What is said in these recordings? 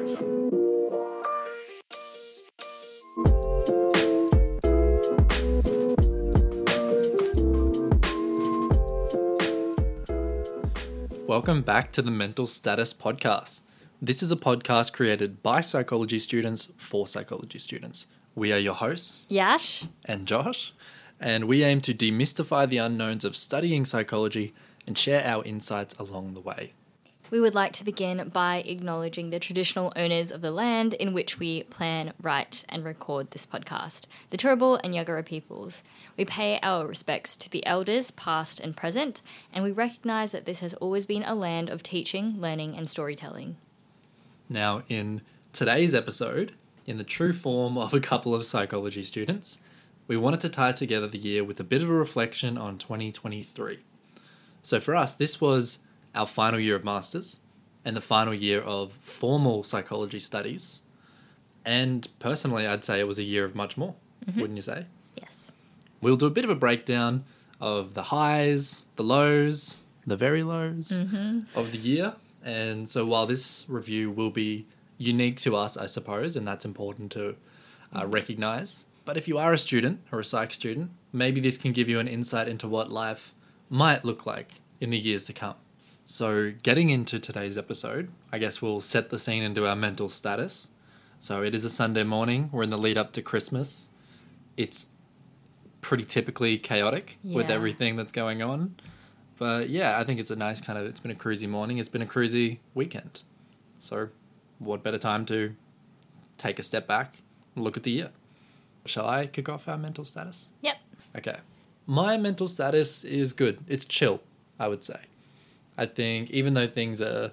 Welcome back to the Mental Status Podcast. This is a podcast created by psychology students for psychology students. We are your hosts Yash. and Josh, and we aim to demystify the unknowns of studying psychology and share our insights along the way. We would like to begin by acknowledging the traditional owners of the land in which we plan, write, and record this podcast, the Turrbal and Yuggera peoples. We pay our respects to the elders, past and present, and we recognise that this has always been a land of teaching, learning, and storytelling. Now, in today's episode, in the true form of a couple of psychology students, we wanted to tie together the year with a bit of a reflection on 2023. So, for us, this was our final year of masters and the final year of formal psychology studies. And personally, I'd say it was a year of much more, mm-hmm. wouldn't you say? Yes. We'll do a bit of a breakdown of the highs, the lows, the very lows mm-hmm. of the year. And so while this review will be unique to us, I suppose, and that's important to uh, mm-hmm. recognize. But if you are a student or a psych student, maybe this can give you an insight into what life might look like in the years to come. So, getting into today's episode, I guess we'll set the scene into our mental status. So, it is a Sunday morning. We're in the lead up to Christmas. It's pretty typically chaotic with everything that's going on. But yeah, I think it's a nice kind of, it's been a cruisy morning. It's been a cruisy weekend. So, what better time to take a step back and look at the year? Shall I kick off our mental status? Yep. Okay. My mental status is good. It's chill, I would say. I think even though things are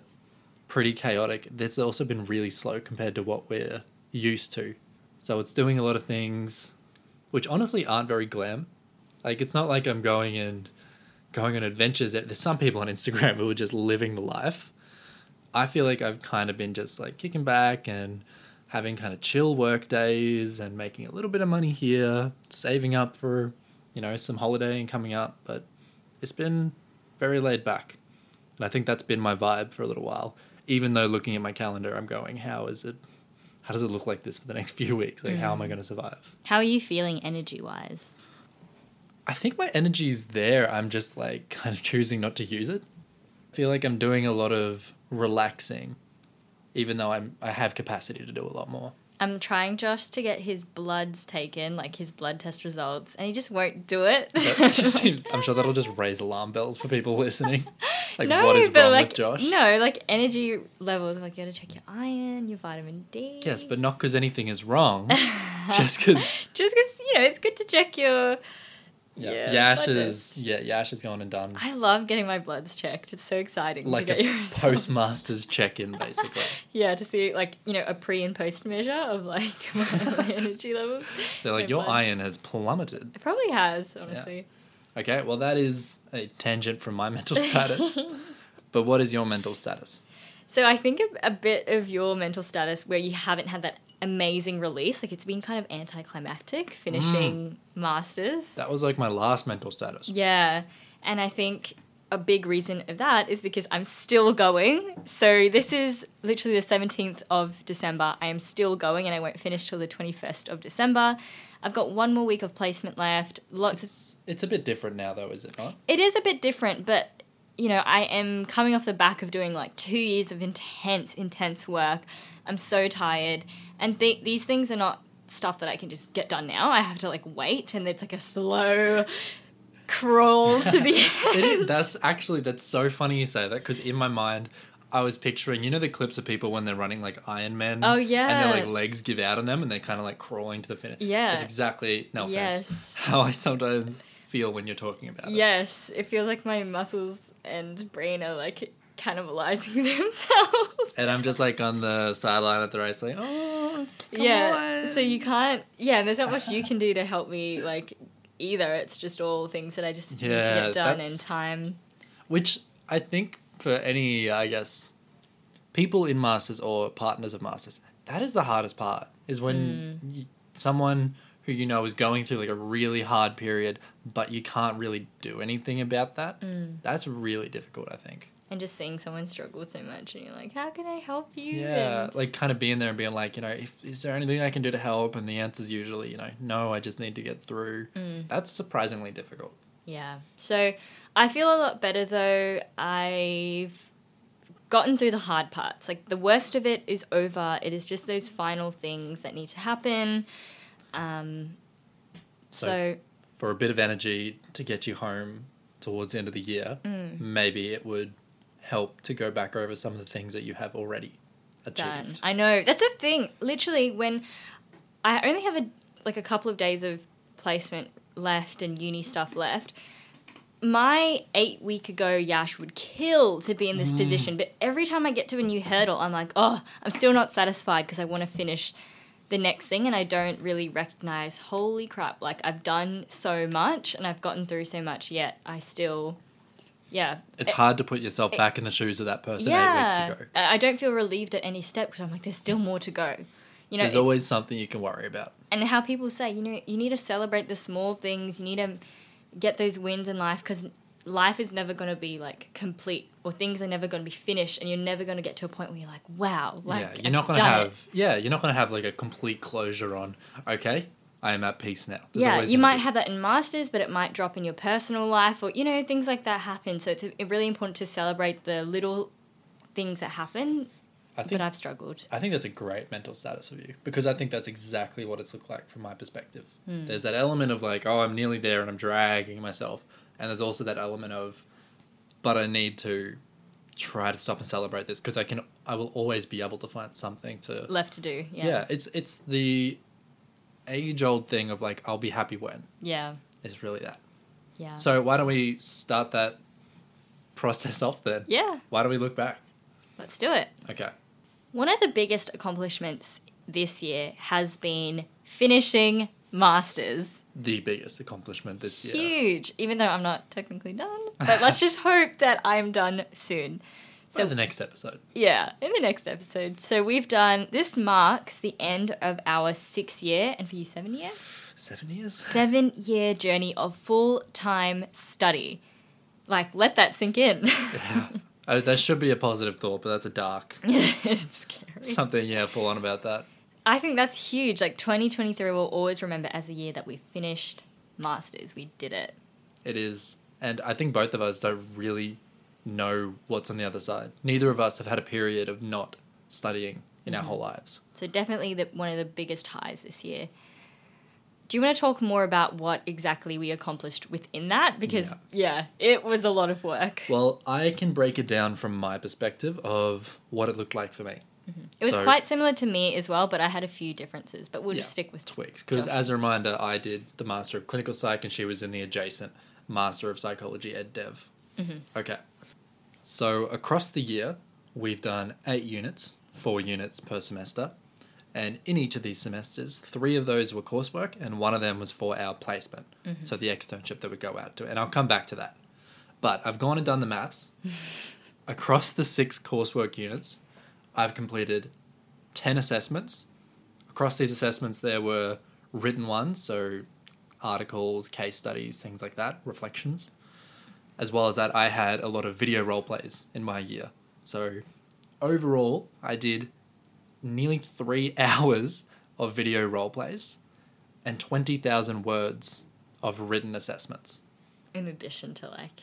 pretty chaotic, it's also been really slow compared to what we're used to. So it's doing a lot of things which honestly aren't very glam. Like it's not like I'm going and going on adventures. There's some people on Instagram who are just living the life. I feel like I've kind of been just like kicking back and having kind of chill work days and making a little bit of money here, saving up for, you know, some holiday and coming up, but it's been very laid back. And I think that's been my vibe for a little while. Even though looking at my calendar, I'm going, how is it? How does it look like this for the next few weeks? Like, how am I mm. going to survive? How are you feeling energy wise? I think my energy is there. I'm just like kind of choosing not to use it. I feel like I'm doing a lot of relaxing, even though I'm I have capacity to do a lot more. I'm trying Josh to get his bloods taken, like his blood test results, and he just won't do it. So seems, I'm sure that'll just raise alarm bells for people listening. Like, no, what is wrong like with Josh? no, like energy levels. Like you gotta check your iron, your vitamin D. Yes, but not because anything is wrong. just because just because you know it's good to check your. Yeah, Yeah, Yash blood is test. yeah Yash has gone and done I love getting my bloods checked. It's so exciting like to get a your results. postmaster's check-in basically. Yeah, to see like you know a pre and post measure of like my, my energy levels. They're like My your bloods. iron has plummeted. It probably has honestly. Okay, well that is a tangent from my mental status. but what is your mental status? So I think a, a bit of your mental status where you haven't had that amazing release, like it's been kind of anticlimactic finishing mm. masters. That was like my last mental status. Yeah, and I think a big reason of that is because I'm still going. So this is literally the 17th of December. I am still going and I won't finish till the 21st of December. I've got one more week of placement left. Lots of It's, it's a bit different now though, is it not? it is a bit different, but you know, I am coming off the back of doing like two years of intense, intense work. I'm so tired, and th- these things are not stuff that I can just get done now. I have to like wait, and it's like a slow crawl to the end. is, that's actually that's so funny you say that because in my mind I was picturing you know the clips of people when they're running like Iron Man. Oh, yeah, and their like legs give out on them and they're kind of like crawling to the finish. Yeah. it's exactly no offense Yes. how I sometimes feel when you're talking about it. yes, it feels like my muscles and brain are like cannibalizing themselves. And I'm just like on the sideline at the race, like, oh, yeah on." so you can't yeah and there's not much you can do to help me like either it's just all things that i just need to get done in time Which I think for any, I guess, people in masters or partners of masters, that is the hardest part. Is when Mm. someone who you know is going through like a really hard period, but you can't really do anything about that. Mm. That's really difficult. I think. And just seeing someone struggle so much, and you're like, how can I help you? Yeah, And- like kind of being there and being like, you know, if, is there anything I can do to help? And the answer is usually, you know, no, I just need to get through. Mm. That's surprisingly difficult. Yeah. So I feel a lot better though. I've gotten through the hard parts. Like the worst of it is over. It is just those final things that need to happen. Um, So, so, for a bit of energy to get you home towards the end of the year, Mm. maybe it would help to go back over some of the things that you have already done. achieved. I know. That's the thing. Literally, when I only have a like a couple of days of placement left and uni stuff left, my eight week ago Yash would kill to be in this mm. position. But every time I get to a new hurdle, I'm like, oh, I'm still not satisfied because I want to finish the next thing and I don't really recognize, holy crap, like I've done so much and I've gotten through so much, yet I still, yeah. It's hard to put yourself back in the shoes of that person yeah. eight weeks ago. I I don't feel relieved at any step because I'm like, there's still more to go. You know, There's always something you can worry about. and how people say, you know, you need to celebrate the small things. You need to get those wins in life because life is never going to be like complete, or things are never going to be finished, and you're never going to get to a point where you're like, wow, like yeah, you're not going to have. it. Yeah, you're not going to have like a complete closure on. Okay, I am at peace now. There's Yeah, you might be- have that in masters, but it might drop in your personal life, or you know, things like that happen. So it's really important to celebrate the little things that happen. I think But I've struggled. I think that's a great mental status of you because I think that's exactly what it's looked like from my perspective. Hmm. There's that element of like, oh, I'm nearly there and I'm dragging myself, and there's also that element of, but I need to try to stop and celebrate this because I can. I will always be able to find something to. Left to do. Yeah. Yeah. it's it's the age old thing of like I'll be happy when Yeah. it's really that. Yeah. So why don't we start that process off then? yeah. Why don't we look back? Let's do it. Okay. One of the biggest accomplishments this year has been finishing masters. The biggest accomplishment this year. Huge, even though I'm not technically done. But let's just hope that I'm done soon. So So the next episode. yeah, in the next episode. So we've done this marks the end of our six year and for you seven year Seven years? seven year journey of full time study. Like let that sink in. Yeah. Uh, that should be a positive thought, but that's a dark it's scary. something. Yeah, full on about that. I think that's huge. Like 2023 will always remember as a year that we finished masters. We did it. It is, and I think both of us don't really know what's on the other side. Neither of us have had a period of not studying in our whole lives. So definitely the, one of the biggest highs this year. Do you want to talk more about what exactly we accomplished within that? Because yeah, it was a lot of work. Well, I can break it down from my perspective of what it looked like for me. it was so- quite similar to me as well, but I had a few differences. But we'll just stick with tweaks because as a reminder i did the master of clinical psych and she was in the adjacent master of psychology ed dev Mm-hmm. okay so across the year we've done eight units four units per semester. And in each of these semesters three of those were coursework and one of them was for our placement. Mm-hmm. so the externship that we go out to. And i'll come back to that. But i've gone and done the maths. Across the six coursework units i've completed 10 assessments. Across these assessments there were written ones so articles case studies things like that reflections as well as that i had a lot of video role plays in my year. So overall i did nearly three hours of video role plays and 20000 words of written assessments. In addition to like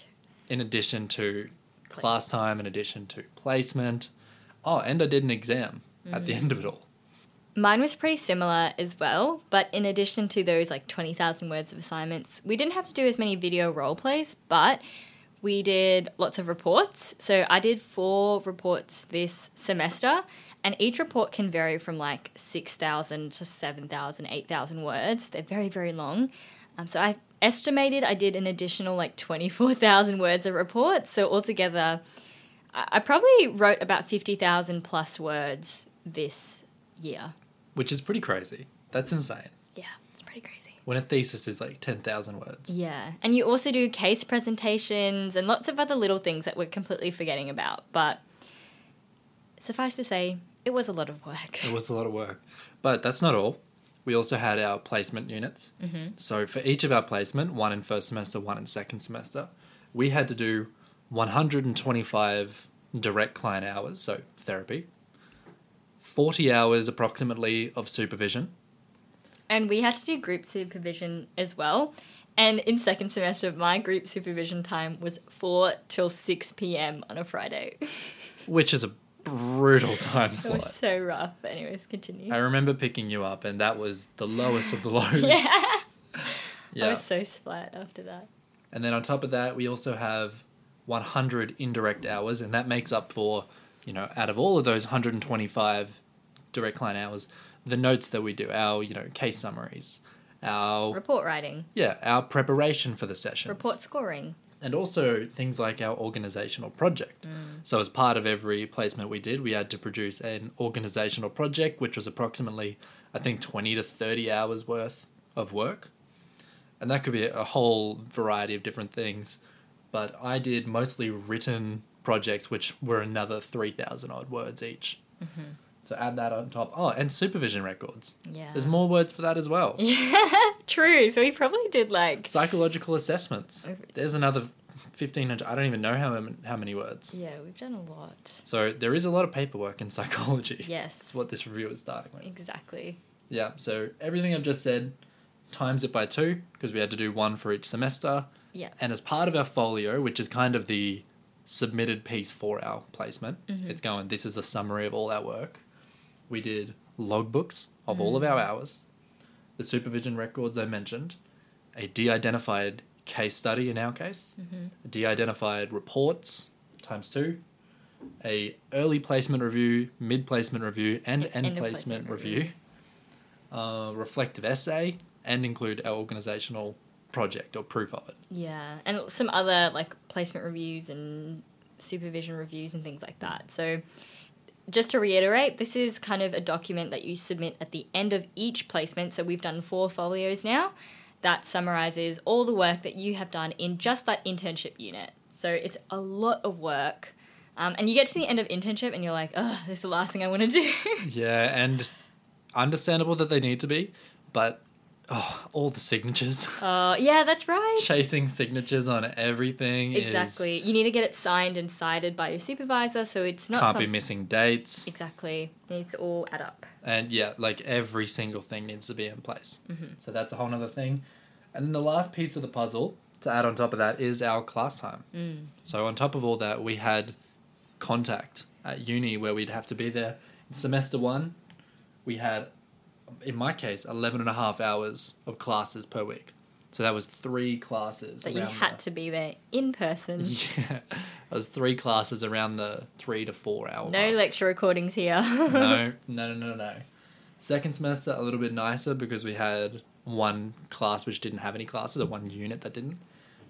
in addition to class time in addition to placement. Oh and i did an exam at the mm-hmm. end of it all Mine was pretty similar as well, but in addition to those like 20,000 words of assignments, we didn't have to do as many video role plays, but we did lots of reports. So I did four reports this semester, and each report can vary from like 6,000 to 7,000, 8,000 words. They're very, very long. Um, so I estimated I did an additional like 24,000 words of reports. So altogether, I probably wrote about 50,000 plus words this year. Which is pretty crazy that's insane Yeah, it's pretty crazy. when a thesis is like 10,000 words. Yeah, and you also do case presentations and lots of other little things that we're completely forgetting about. But suffice to say, it was a lot of work. It was a lot of work. But that's not all. We also had our placement units. Mm-hmm. So for each of our placement, one in first semester, one in second semester, we had to do 125 direct client hours, so therapy, 40 hours approximately of supervision, And we had to do group supervision as well. And in second semester, my group supervision time was 4 till 6 p.m. on a Friday. which is a brutal time slot. was so rough. But anyways, continue. I remember picking you up, and that was the lowest of the lows. yeah. yeah. I was so splat after that. And then on top of that, we also have 100 indirect hours, and that makes up for, you know, out of all of those 125 direct client hours, the notes that we do, our, you know, case summaries, our, Report writing, yeah, our preparation for the sessions. report scoring. And also things like our organizational project. Mm. So, as part of every placement we did, we had to produce an organizational project, which was approximately, I think, 20 to 30 hours worth of work. And that could be a whole variety of different things. But I did mostly written projects, which were another 3,000 odd words each. Mm-hmm. So, add that on top. Oh, and supervision records. Yeah. There's more words for that as well. Yeah, true. So we probably did like. Psychological assessments. There's another 1,500. I don't even know how, many- how many words. Yeah, we've done a lot. So there is a lot of paperwork in psychology. Yes. That's what this review is starting with. Exactly. Yeah, so everything I've just said times it by two because we had to do one for each semester. Yeah. And as part of our folio, which is kind of the submitted piece for our placement, Mhm. it's going, this is a summary of all our work. We did logbooks of all of our hours, the supervision records I mentioned, a de identified case study in our case, Mhm. de identified reports times two, a early placement review, mid placement review, and end, end placement, placement review, review. Uh, reflective essay, and include our organizational project or proof of it. Yeah, and some other like placement reviews and supervision reviews and things like that. So, just to reiterate, this is kind of a document that you submit at the end of each placement. So, we've done four folios now that summarizes all the work that you have done in just that internship unit. So, it's a lot of work. Um, and you get to the end of internship and you're like, oh, this is the last thing I want to do. Yeah, and understandable that they need to be, but oh, all the signatures. uh, yeah, that's right. Chasing signatures on everything is Exactly. You need to get it signed and cited by your supervisor, so it's not can't be missing dates. Exactly. It needs to all add up. And yeah, like every single thing needs to be in place. Mhm. So that's a whole other thing. And then the last piece of the puzzle to add on top of that is our class time. Mm. So on top of all that, we had contact at uni where we'd have to be there. In semester one, we had, in my case, 11 and a half hours of classes per week. So that was three classes. That you had the- to be there in person. Yeah, it was three classes around the three to four hour. No mark. lecture recordings here. no, no, no, no, no. Second semester a little bit nicer because we had one class which didn't have any classes, or one unit that didn't.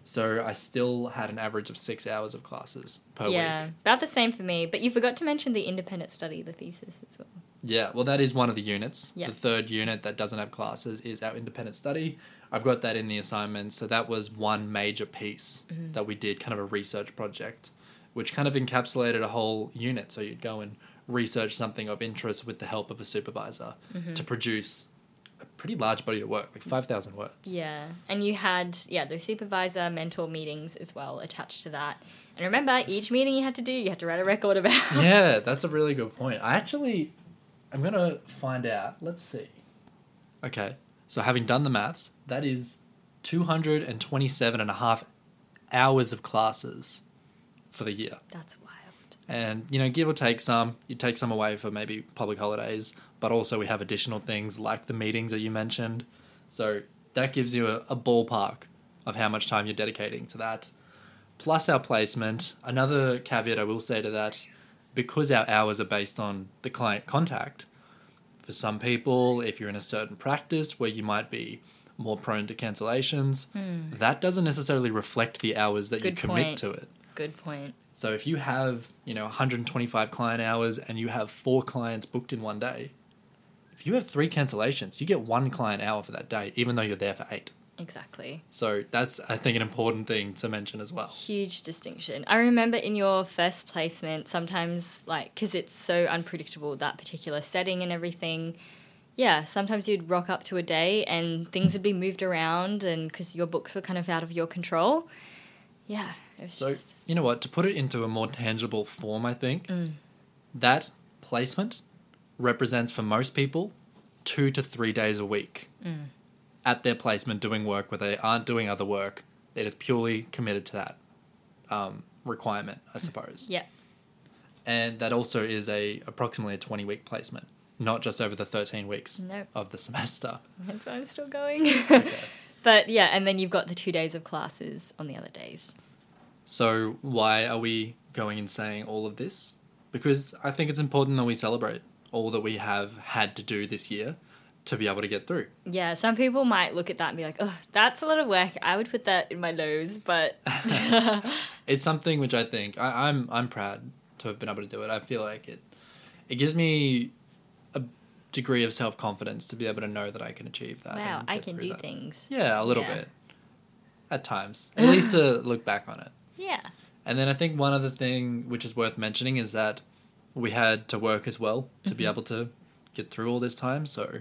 So I still had an average of six hours of classes per yeah, week. about the same for me. But you forgot to mention the independent study, the thesis as well. Yeah, well, that is one of the units. Yeah. The third unit that doesn't have classes is our independent study. I've got that in the assignment. So that was one major piece Mm-hmm. that we did, kind of a research project, which kind of encapsulated a whole unit. So you'd go and research something of interest with the help of a supervisor Mm-hmm. to produce a pretty large body of work, like 5,000 words. Yeah, and you had yeah the supervisor mentor meetings as well attached to that. And remember, each meeting you had to do, you had to write a record about. yeah, that's a really good point. I actually, I'm going to find out. Let's see. Okay, so having done the maths, that is 227 and a half hours of classes for the year. That's wild. And, you know, give or take some, you take some away for maybe public holidays, but also we have additional things like the meetings that you mentioned. So that gives you a, a ballpark of how much time you're dedicating to that. Plus our placement. Another caveat I will say to that because our hours are based on the client contact, for some people, if you're in a certain practice where you might be more prone to cancellations, hmm. that doesn't necessarily reflect the hours that you commit point. to it. Good point. So if you have, you know, 125 client hours and you have four clients booked in one day, if you have three cancellations, you get one client hour for that day, even though you're there for eight. Exactly. So that's, I think, an important thing to mention as well. Huge distinction. I remember in your first placement, sometimes, like, because it's so unpredictable, that particular setting and everything. Yeah, sometimes you'd rock up to a day and things would be moved around, and because your books were kind of out of your control. Yeah, it was So, just you know what? To put it into a more tangible form, I think Mm. that placement represents for most people two to three days a week Mm. At their placement doing work where they aren't doing other work. They're just purely committed to that um, requirement, I suppose. yeah, And that also is a approximately a 20 week placement, not just over the 13 weeks Nope. of the semester. that's why I'm still going. Okay. but yeah, and then you've got the two days of classes on the other days. So, why are we going and saying all of this? Because I think it's important that we celebrate all that we have had to do this year to be able to get through. Yeah, some people might look at that and be like, "Oh, that's a lot of work. I would put that in my nose," but It's something which I think I, I'm I'm proud to have been able to do it. I feel like it it gives me a degree of self confidence to be able to know that I can achieve that. wow, I can do that. things. Yeah, a little Yeah. bit. At times. At least to look back on it. Yeah. And then I think one other thing which is worth mentioning is that we had to work as well to be Mhm. able to get through all this time. So,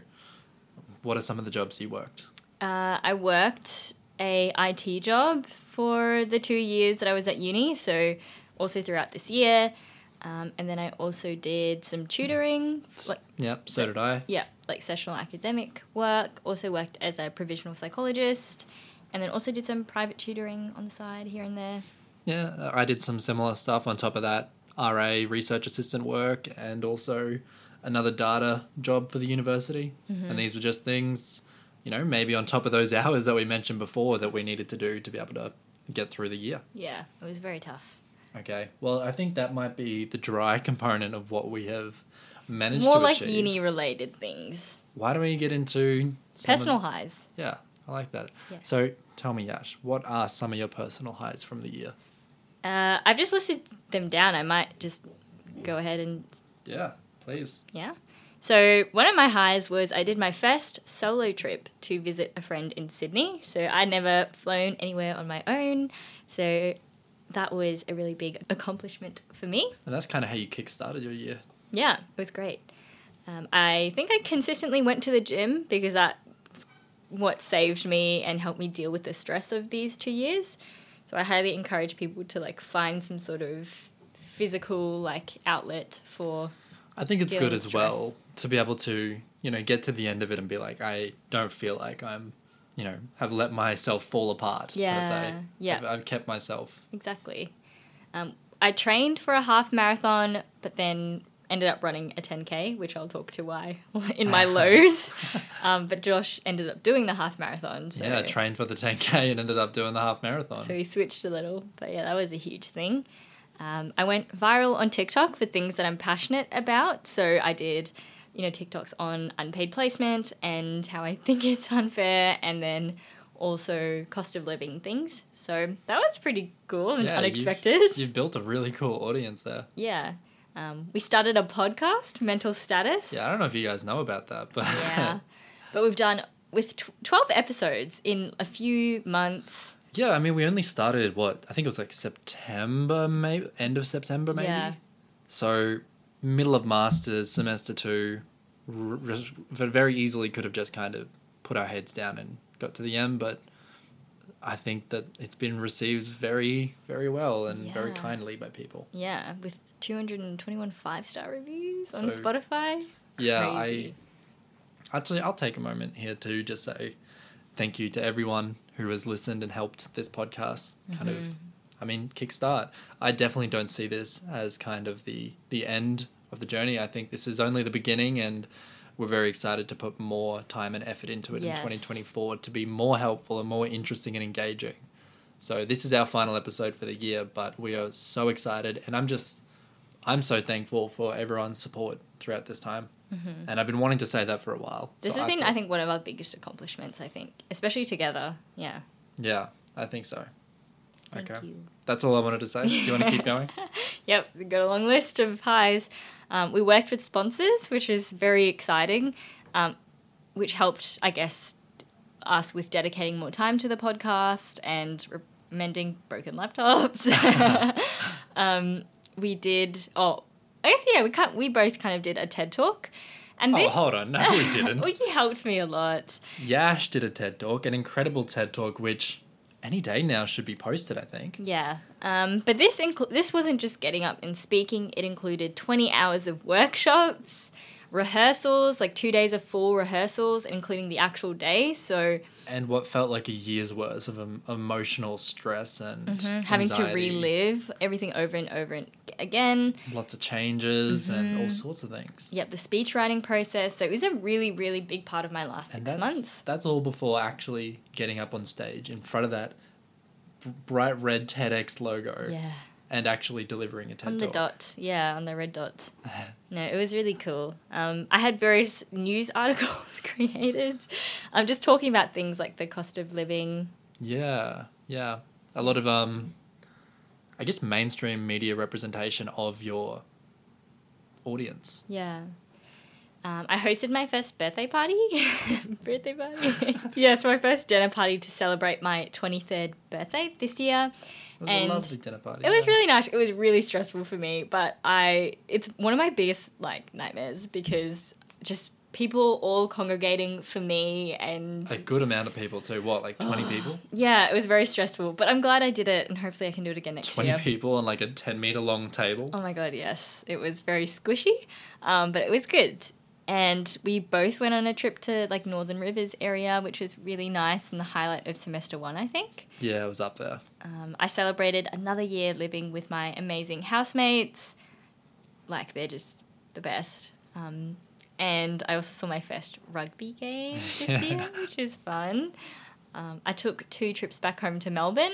what are some of the jobs you worked? Uh, I worked a IT job for the two years that I was at uni, so also throughout this year. Um, and then I also did some tutoring, like Yep, so did I. yeah, like sessional academic work. Also worked as a provisional psychologist, and then also did some private tutoring on the side here and there. Yeah, I did some similar stuff on top of that RA research assistant work and also another data job for the university. Mm-hmm. And these were just things, you know, maybe on top of those hours that we mentioned before that we needed to do to be able to get through the year. Yeah, it was very tough. Okay. Well, I think that might be the dry component of what we have managed More to like achieve. uni related things, Why don't we get into some of- personal highs. Yeah, I like that. Yeah. So tell me, Yash, what are some of your personal highs from the year? Uh, I've just listed them down. I might just go ahead and Yeah, please. Yeah. So one of my highs was I did my first solo trip to visit a friend in Sydney. So I'd never flown anywhere on my own. So that was a really big accomplishment for me. And that's kind of how you kick-started your year. Yeah, it was great. Um, I think I consistently went to the gym because that's what saved me and helped me deal with the stress of these two years. So I highly encourage people to like find some sort of physical like outlet for I think it's good as well to be able to, you know, get to the end of it and be like, I don't feel like I'm, you know, have let myself fall apart. Yeah, yeah. I've, I've kept myself. Exactly. Um, I trained for a half marathon, but then ended up running a 10k, which I'll talk to why in my lows. um, but Josh ended up doing the half marathon, so Yeah, I trained for the 10K and ended up doing the half marathon. so he switched a little. But yeah, that was a huge thing. Um, I went viral on TikTok for things that I'm passionate about. So I did, you know, TikToks on unpaid placement and how I think it's unfair, and then also cost of living things. So that was pretty cool and Yeah, you've- unexpected. You've built a really cool audience there. Yeah. Um, we started a podcast, Mental Status. Yeah, I don't know if you guys know about that, but Yeah. but we've done with tw- 12 episodes in a few months. Yeah, I mean, we only started what I think it was like September, maybe end of September, maybe. Yeah. So middle of masters, semester two, r- r- very easily could have just kind of put our heads down and got to the end, but I think that it's been received very, very well and very kindly by people. Yeah, with 221 five star reviews on So- Spotify. Yeah, Crazy. I actually I'll take a moment here to just say thank you to everyone who has listened and helped this podcast kind Mm-hmm. of I mean kickstart. I definitely don't see this as kind of the the end of the journey. I think this is only the beginning and we're very excited to put more time and effort into it Yes. in 2024 to be more helpful and more interesting and engaging. So this is our final episode for the year, but we are so excited and I'm just I'm so thankful for everyone's support throughout this time. And I've been wanting to say that for a while. Mm-hmm. This So has been, thought- I think, one of our biggest accomplishments, I think, especially together. Yeah. Yeah, I think so. Thank Okay. you. That's all I wanted to say. Do you want to keep going? Yep, we've got a long list of highs. Um, we worked with sponsors, which is very exciting, um, which helped, I guess, us with dedicating more time to the podcast and re- mending broken laptops. um, we did, oh, I guess, yeah, we, can't, we both kind of did a TED talk. And Oh, this, hold on. No, we didn't. well, you helped me a lot. Yash did a TED talk, an incredible TED talk, which any day now should be posted. I think. Yeah. Um, but this inclu- this wasn't just getting up and speaking. It included 20 hours of workshops, rehearsals, like two days of full rehearsals, including the actual day. So And what felt like a year's worth of em- emotional stress and Mm-hmm. having to relive everything over and over and again. lots of changes and Mm-hmm. all sorts of things. Yep, the speech writing process. So it was a really, really big part of my last And six that's, months. That's all before actually getting up on stage in front of that bright red TEDx logo Yeah. And actually delivering a TED On the talk. dot, yeah, on the red dot. No, it was really cool. Um, I had various news articles created. I'm just talking about things like the cost of living. Yeah, yeah. A lot of um, I guess mainstream media representation of your audience. Yeah. Um, I hosted my first birthday party. birthday party. yes, my first dinner party to celebrate my 23rd birthday this year. It was And a lovely dinner party. It was yeah. really nice. It was really stressful for me, but I it's one of my biggest like nightmares because just people all congregating for me and a good amount of people too. What, like twenty people? yeah, it was very stressful. But I'm glad I did it and hopefully I can do it again next Twenty year. people on like a ten meter long table. Oh my god, yes. It was very squishy, um, but it was good. And we both went on a trip to like Northern Rivers area, which was really nice and the highlight of semester one, I think. Yeah, it was up there. Um, I celebrated another year living with my amazing housemates. Like, they're just the best. Um, and I also saw my first rugby game this Yeah. year, which was fun. Um, I took two trips back home to Melbourne.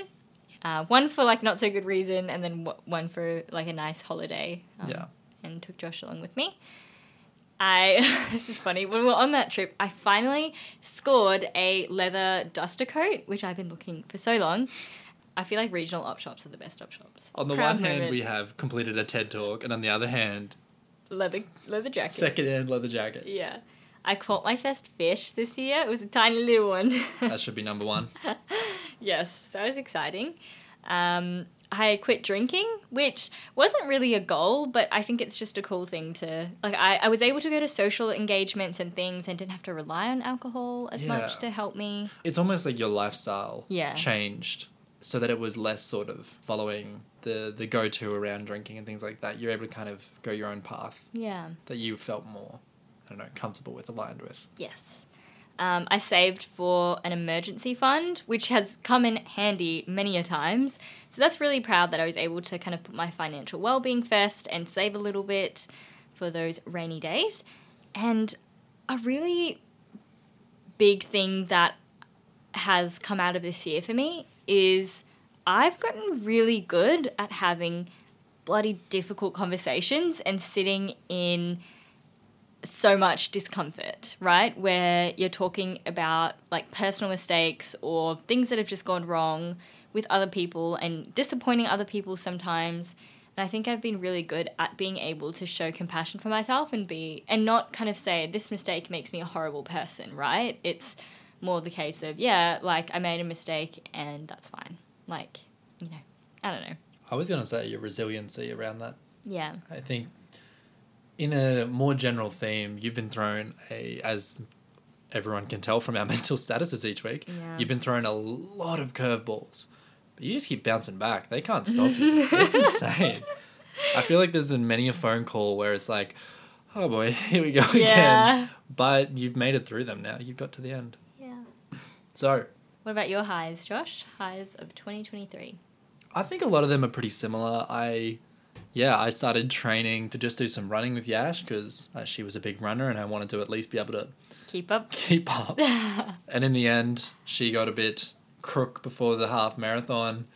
Uh, one for like not so good reason, and then w- one for like a nice holiday. Um, Yeah. And took Josh along with me. I this is funny. When we were on that trip, I finally scored a leather duster coat, which I've been looking for so long. I feel like regional op shops are the best op shops. On the Proud one hand, moment. we have completed a TED talk, and on the other hand, leather leather jacket. second hand leather jacket. Yeah. I caught my first fish this year. It was a tiny little one. That should be number one. yes, that was exciting. Um, I quit drinking, which wasn't really a goal, but I think it's just a cool thing to like. I, I was able to go to social engagements and things and didn't have to rely on alcohol as much to help me. It's almost like your lifestyle Yeah. changed so that it was less sort of following the the go to around drinking and things like that. You're able to kind of go your own path Yeah. that you felt more, I don't know, comfortable with, aligned with. Yes. Um, I saved for an emergency fund, which has come in handy many a times. So that's really proud that I was able to kind of put my financial well being first and save a little bit for those rainy days. And a really big thing that has come out of this year for me is I've gotten really good at having bloody difficult conversations and sitting in so much discomfort, right? Where you're talking about like personal mistakes or things that have just gone wrong with other people and disappointing other people sometimes. And I think I've been really good at being able to show compassion for myself and be and not kind of say this mistake makes me a horrible person, right? It's more the case of yeah, like I made a mistake and that's fine. Like, you know, I don't know. I was going to say your resiliency around that. Yeah. I think in a more general theme, you've been thrown a, as everyone can tell from our mental statuses each week, Yeah. you've been thrown a lot of curveballs. But you just keep bouncing back. They can't stop you. it's insane. I feel like there's been many a phone call where it's like, oh boy, here we go Yeah. again. But you've made it through them now. You've got to the end. Yeah. So What about your highs, Josh? Highs of 2023. I think a lot of them are pretty similar. I, yeah, I started training to just do some running with Yash because uh, she was a big runner and I wanted to at least be able to Keep up. keep up. and in the end, she got a bit crook before the half marathon,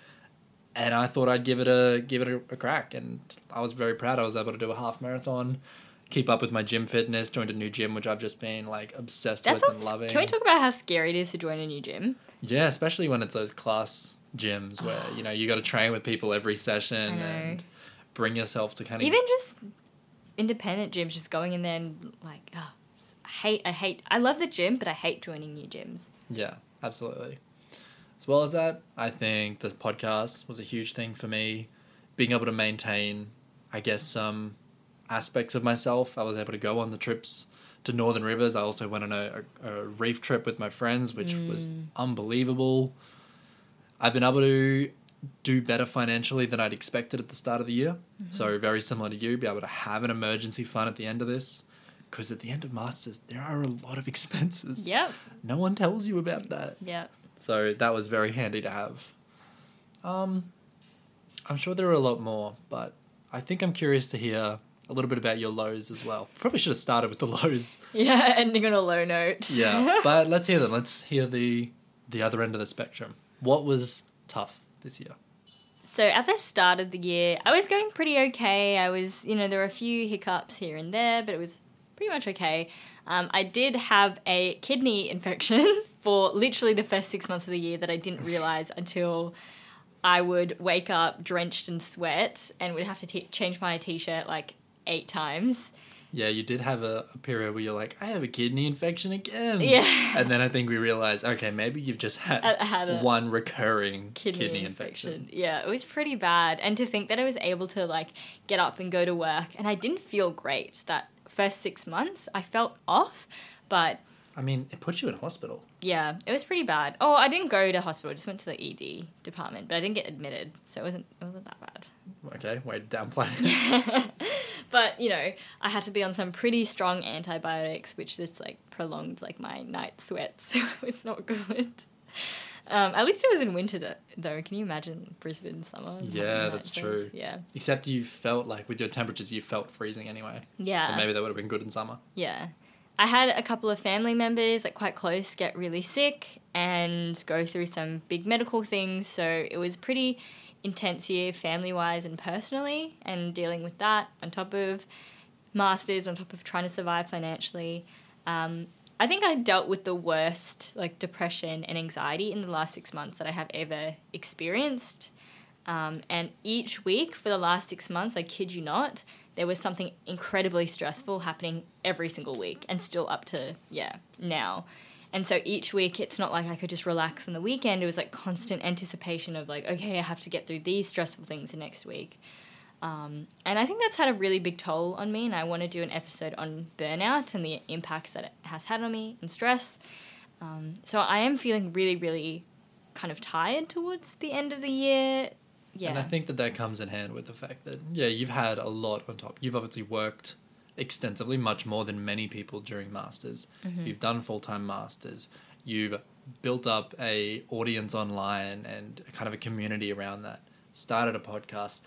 and I thought I'd give it a give it a, a crack, and I was very proud. I was able to do a half marathon, keep up with my gym fitness, joined a new gym which I've just been like obsessed That with and loving. Can we talk about how scary it is to join a new gym? Yeah, especially when it's those class gyms where you know you got to train with people every session and bring yourself to kind of Even just independent gyms, just going in there and like, oh, I hate. I hate. I love the gym, but I hate joining new gyms. Yeah, absolutely. As well as that, I think the podcast was a huge thing for me. Being able to maintain, I guess, some aspects of myself. I was able to go on the trips to Northern Rivers. I also went on a, a, a reef trip with my friends, which was mm. unbelievable. I've been able to do better financially than I'd expected at the start of the year. So very similar to you, be able to have an emergency fund at the end of this. Because at the end of masters, there are a lot of expenses. Yep. No one tells you about that. Yep. So that was very handy to have. Um, I'm sure there are a lot more, but I think I'm curious to hear a little bit about your lows as well. Probably should have started with the lows. Yeah, ending on a low note. Yeah, but let's hear them. Let's hear the the other end of the spectrum. What was tough this year? So at the start of the year, I was going pretty okay. I was, you know, there were a few hiccups here and there, but it was pretty much okay. Um, I did have a kidney infection for literally the first six months of the year that I didn't realize until I would wake up drenched in sweat and would have to t- change my t-shirt like eight times. Yeah, you did have a, a period where you're like, I have a kidney infection again. Yeah. And then I think we realized, okay, maybe you've just had, I- I had one recurring kidney, kidney, infection. infection. Yeah, it was pretty bad. And to think that I was able to like get up and go to work and I didn't feel great that first six months. I felt off, but I mean, it puts you in hospital. yeah, it was pretty bad. Oh, I didn't go to hospital, I just went to the ED department, but I didn't get admitted, so it wasn't it wasn't that bad. Okay, way to downplay. But, you know, I had to be on some pretty strong antibiotics, which just like prolonged like my night sweats. So it was not good. Um, at least it was in winter though. Can you imagine Brisbane summer? Yeah, that's sweats? true. Yeah. Except you felt like with your temperatures, you felt freezing anyway. Yeah. So maybe that would have been good in summer. Yeah. I had a couple of family members, like quite close, get really sick and go through some big medical things. So it was pretty intense year, family wise and personally, and dealing with that on top of masters, on top of trying to survive financially. Um, I think I dealt with the worst, like depression and anxiety in the last six months that I have ever experienced. Um, and each week for the last six months, I kid you not, there was something incredibly stressful happening every single week and still up to, yeah, now. And so each week, it's not like I could just relax on the weekend. It was like constant anticipation of, like, okay, I have to get through these stressful things the next week. Um, and I think that's had a really big toll on me. And I want to do an episode on burnout and the impacts that it has had on me and stress. Um, so I am feeling really, really kind of tired towards the end of the year. Yeah. And I think that that comes in hand with the fact that, yeah, you've had a lot on top. You've obviously worked extensively, much more than many people during masters. Mm-hmm. You've done full time masters. You've built up a audience online and kind of a community around that. Started a podcast,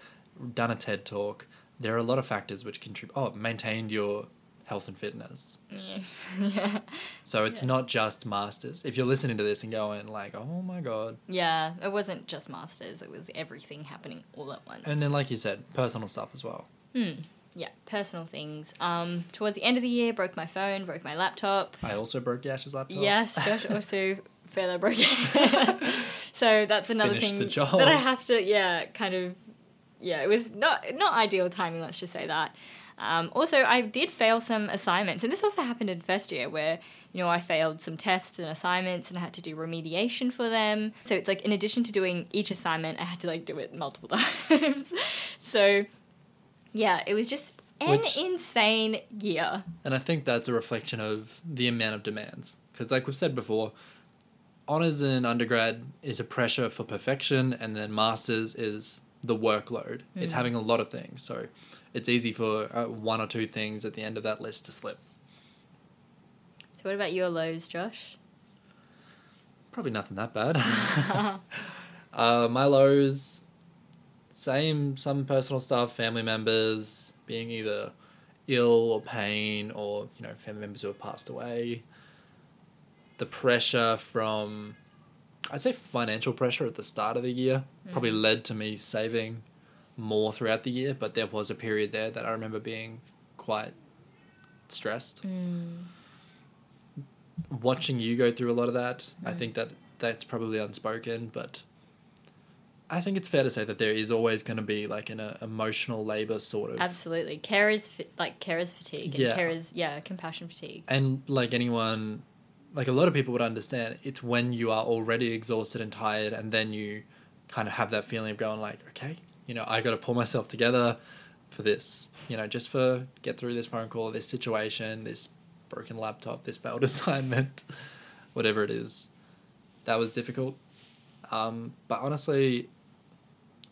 done a TED talk. There are a lot of factors which contribute. Oh, maintained your health and fitness. Yeah. yeah. So it's Yeah. not just masters. If you're listening to this and going like, "Oh my god," Yeah, it wasn't just masters, it was everything happening all at once. and then like you said, personal stuff as well. Hmm. Yeah, personal things. Um, towards the end of the year, broke my phone, broke my laptop. I also broke Yash's laptop. Yes, Josh also further broke it. so that's another Finish thing that I have to, yeah, kind of, yeah, it was not not ideal timing. Let's just say that. Um, also, I did fail some assignments, and this also happened in first year, where you know I failed some tests and assignments, and I had to do remediation for them. So it's like in addition to doing each assignment, I had to like do it multiple times. so yeah, it was just an Which- insane year. And I think that's a reflection of the amount of demands. Because, like we've said before, honors in undergrad is a pressure for perfection, and then masters is the workload. It's Mm. having a lot of things. So it's easy for uh, one or two things at the end of that list to slip. So what about your lows, Josh? Probably nothing that bad. uh, my lows, same, some personal stuff, family members being either ill or pain, or, you know, family members who have passed away. The pressure from, I'd say financial pressure at the start of the year probably led to me saving more throughout the year, but there was a period there that I remember being quite stressed Mm. watching you go through a lot of that, I Mm. think that that's probably unspoken, but I think it's fair to say that there is always going to be like an uh, emotional labor sort of. Absolutely. Carers, fa- like care is fatigue and Yeah. carers, yeah, compassion fatigue. And like anyone, like a lot of people would understand, it's when you are already exhausted and tired, and then you kind of have that feeling of going like, okay, you know, I got to pull myself together for this, you know, just for get through this phone call, this situation, this broken laptop, this failed assignment, whatever it is. That was difficult. Um, but honestly,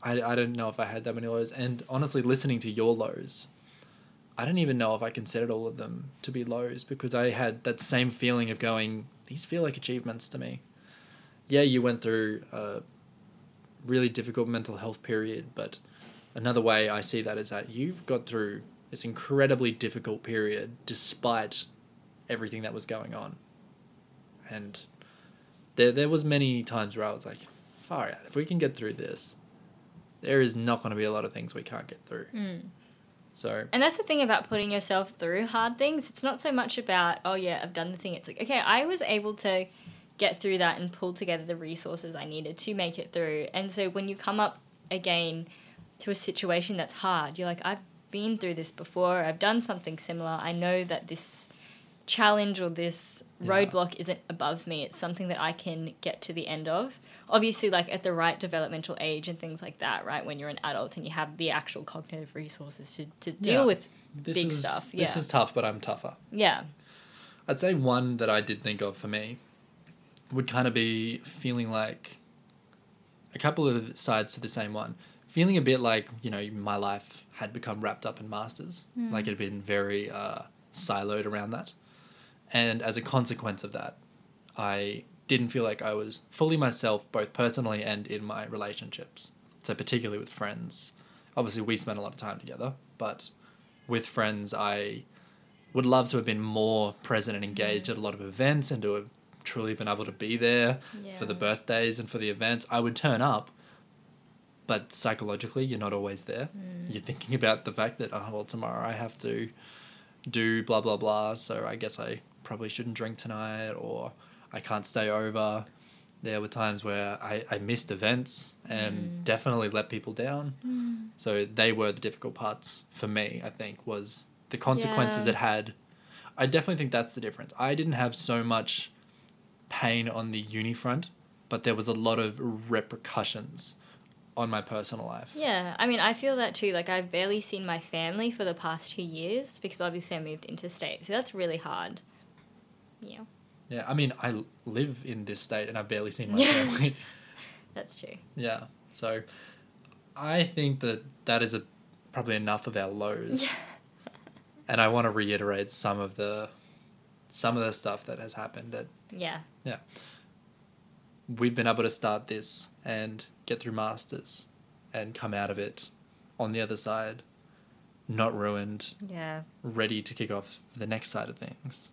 I, I don't know if I had that many lows. And honestly, listening to your lows, I don't even know if I considered all of them to be lows because I had that same feeling of going, these feel like achievements to me. Yeah, you went through really difficult mental health period, but another way I see that is that you've got through this incredibly difficult period despite everything that was going on. And there there was many times where I was like, far out, if we can get through this, there is not going to be a lot of things we can't get through. Mm. So And that's the thing about putting yourself through hard things. It's not so much about, oh yeah, I've done the thing. It's like, okay, I was able to get through that and pull together the resources I needed to make it through. And so when you come up again to a situation that's hard, you're like, I've been through this before. I've done something similar. I know that this challenge or this Yeah. roadblock isn't above me. It's something that I can get to the end of. Obviously, like at the right developmental age and things like that, right? When you're an adult and you have the actual cognitive resources to, to deal Yeah. with this big is, stuff. This yeah. is tough, but I'm tougher. yeah. I'd say one that I did think of for me would kind of be feeling like a couple of sides to the same one. Feeling a bit like, you know, my life had become wrapped up in masters. Like it had been very uh, siloed around that. And as a consequence of that, I didn't feel like I was fully myself, both personally and in my relationships. So, particularly with friends. Obviously, we spent a lot of time together, but with friends, I would love to have been more present and engaged at a lot of events and to have truly been able to be there for the birthdays and for the events. I would turn up, but psychologically, you're not always there. Mm. You're thinking about the fact that, oh, well, tomorrow I have to do blah, blah, blah, so I guess I probably shouldn't drink tonight or I can't stay over. There were times where I, I missed events and Mm. definitely let people down. So they were the difficult parts for me, I think, was the consequences Yeah. it had. I definitely think that's the difference. I didn't have so much pain on the uni front, but there was a lot of repercussions on my personal life. Yeah, I mean, I feel that too. Like, I've barely seen my family for the past two years because obviously I moved interstate. So that's really hard. Yeah, Yeah, I mean, I live in this state and I've barely seen my family. that's true. yeah, so I think that that is a probably enough of our lows. Yeah. And I want to reiterate some of the some of the stuff that has happened that Yeah. Yeah. We've been able to start this and get through masters and come out of it on the other side not ruined Yeah. ready to kick off the next side of things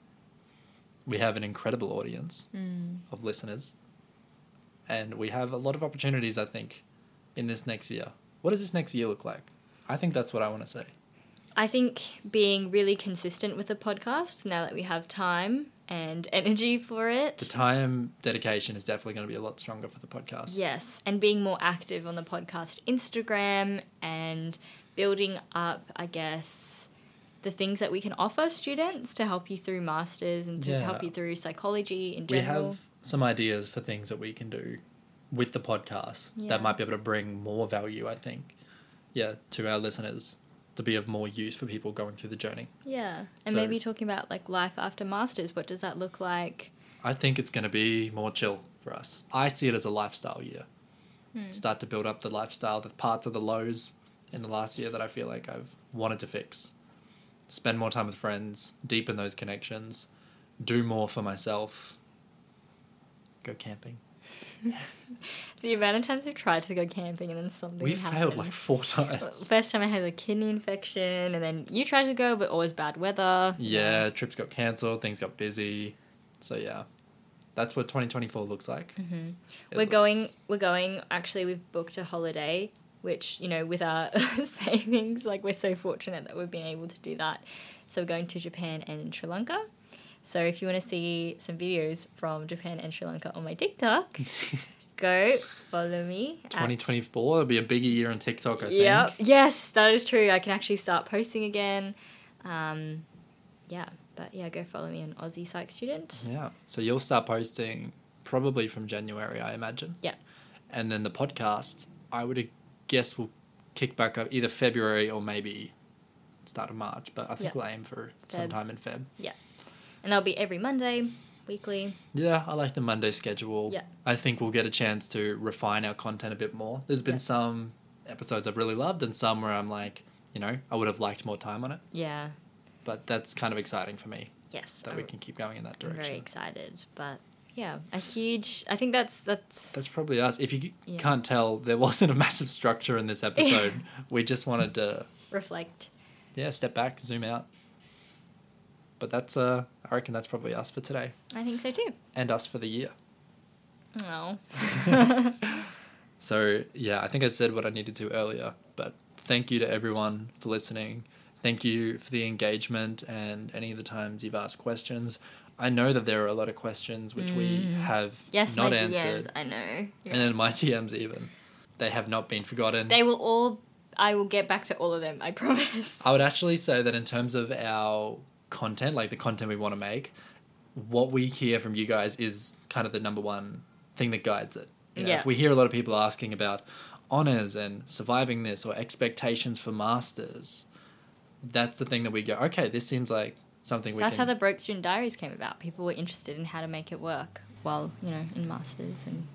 we have an incredible audience Mm. of listeners and we have a lot of opportunities i think in this next year what does this next year look like i think that's what i want to say I think being really consistent with the podcast now that we have time and energy for it. the time dedication is definitely going to be a lot stronger for the podcast Yes, and being more active on the podcast Instagram and building up, I guess, the things that we can offer students to help you through masters and to Yeah. help you through psychology in general. we have some ideas for things that we can do with the podcast Yeah. that might be able to bring more value i think yeah to our listeners to be of more use for people going through the journey yeah, and So- maybe talking about like life after masters. What does that look like? i think it's going to be more chill for us i see it as a lifestyle year Hmm. start to build up the lifestyle the parts of the lows in the last year that i feel like i've wanted to fix spend more time with friends deepen those connections do more for myself go camping The amount of times we've tried to go camping and then something we happens. failed like four times First time I had a kidney infection, and then you tried to go, but always bad weather. Yeah, trips got cancelled, things got busy. So yeah, that's what 2024 looks like. hmm we're looks- going. We're going. Actually, we've booked a holiday, which you know, with our savings, like we're so fortunate that we've been able to do that. So we're going to Japan and Sri Lanka. So if you want to see some videos from Japan and Sri Lanka on my TikTok, go follow me. at- 2024 will be a bigger year on TikTok. I think. Yeah. think. Yes, that is true. I can actually start posting again. Um, yeah, but yeah, go follow me on Aussie Psych Student. Yeah. So you'll start posting probably from January, I imagine. Yeah. And then the podcast, I would guess will kick back up either February or maybe start of March. But I think Yeah. we'll aim for sometime in Feb. And that'll be every Monday. weekly. Yeah, I like the Monday schedule. Yeah. I think we'll get a chance to refine our content a bit more. There's been Yeah. some episodes I've really loved and some where I'm like, you know, I would have liked more time on it. Yeah. But that's kind of exciting for me Yes. that I'm, we can keep going in that I'm very direction. excited. But yeah, a huge. I think that's that's. That's probably us. If you Yeah. can't tell, there wasn't a massive structure in this episode. we just wanted to, reflect. yeah, step back, zoom out. But that's, uh, I reckon that's probably us for today I think so too. and us for the year. Oh. So, yeah, I think I said what I needed to earlier, but thank you to everyone for listening. Thank you for the engagement and any of the times you've asked questions. I know that there are a lot of questions which we Mm. have yes, not my answered. DMs. I know. And then my TMs, even. They have not been forgotten. They will all. I will get back to all of them. I promise. I would actually say that in terms of our content, like the content we want to make, what we hear from you guys is kind of the number one thing that guides it. You know, Yeah. If we hear a lot of people asking about honors and surviving this or expectations for masters, that's the thing that we go, okay, this seems like something we That's can. how the Broke Student Diaries came about. People were interested in how to make it work while you know in masters and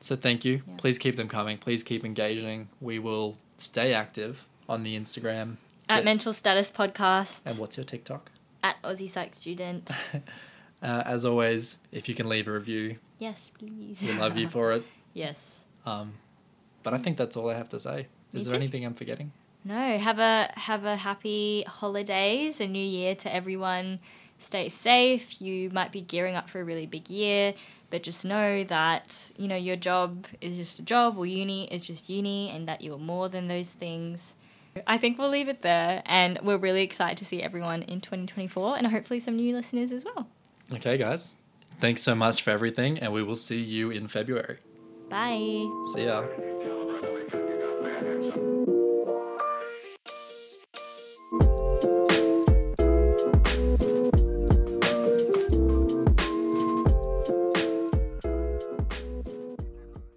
So thank you. Yeah. Please keep them coming. Please keep engaging. We will stay active on the Instagram. at Mental Status Podcast And what's your TikTok? At Aussie Psych Student. Uh, as always, if you can leave a review, yes, please. we love you for it. yes. Um, but I think that's all I have to say. Me Is there too. anything I'm forgetting? No, have a have a happy holidays, a new year to everyone. Stay safe. You might be gearing up for a really big year, but just know that, you know, your job is just a job or uni is just uni and that you are more than those things. I think we'll leave it there and we're really excited to see everyone in 2024 and hopefully some new listeners as well. Okay, guys. Thanks so much for everything, and we will see you in February. Bye. See ya.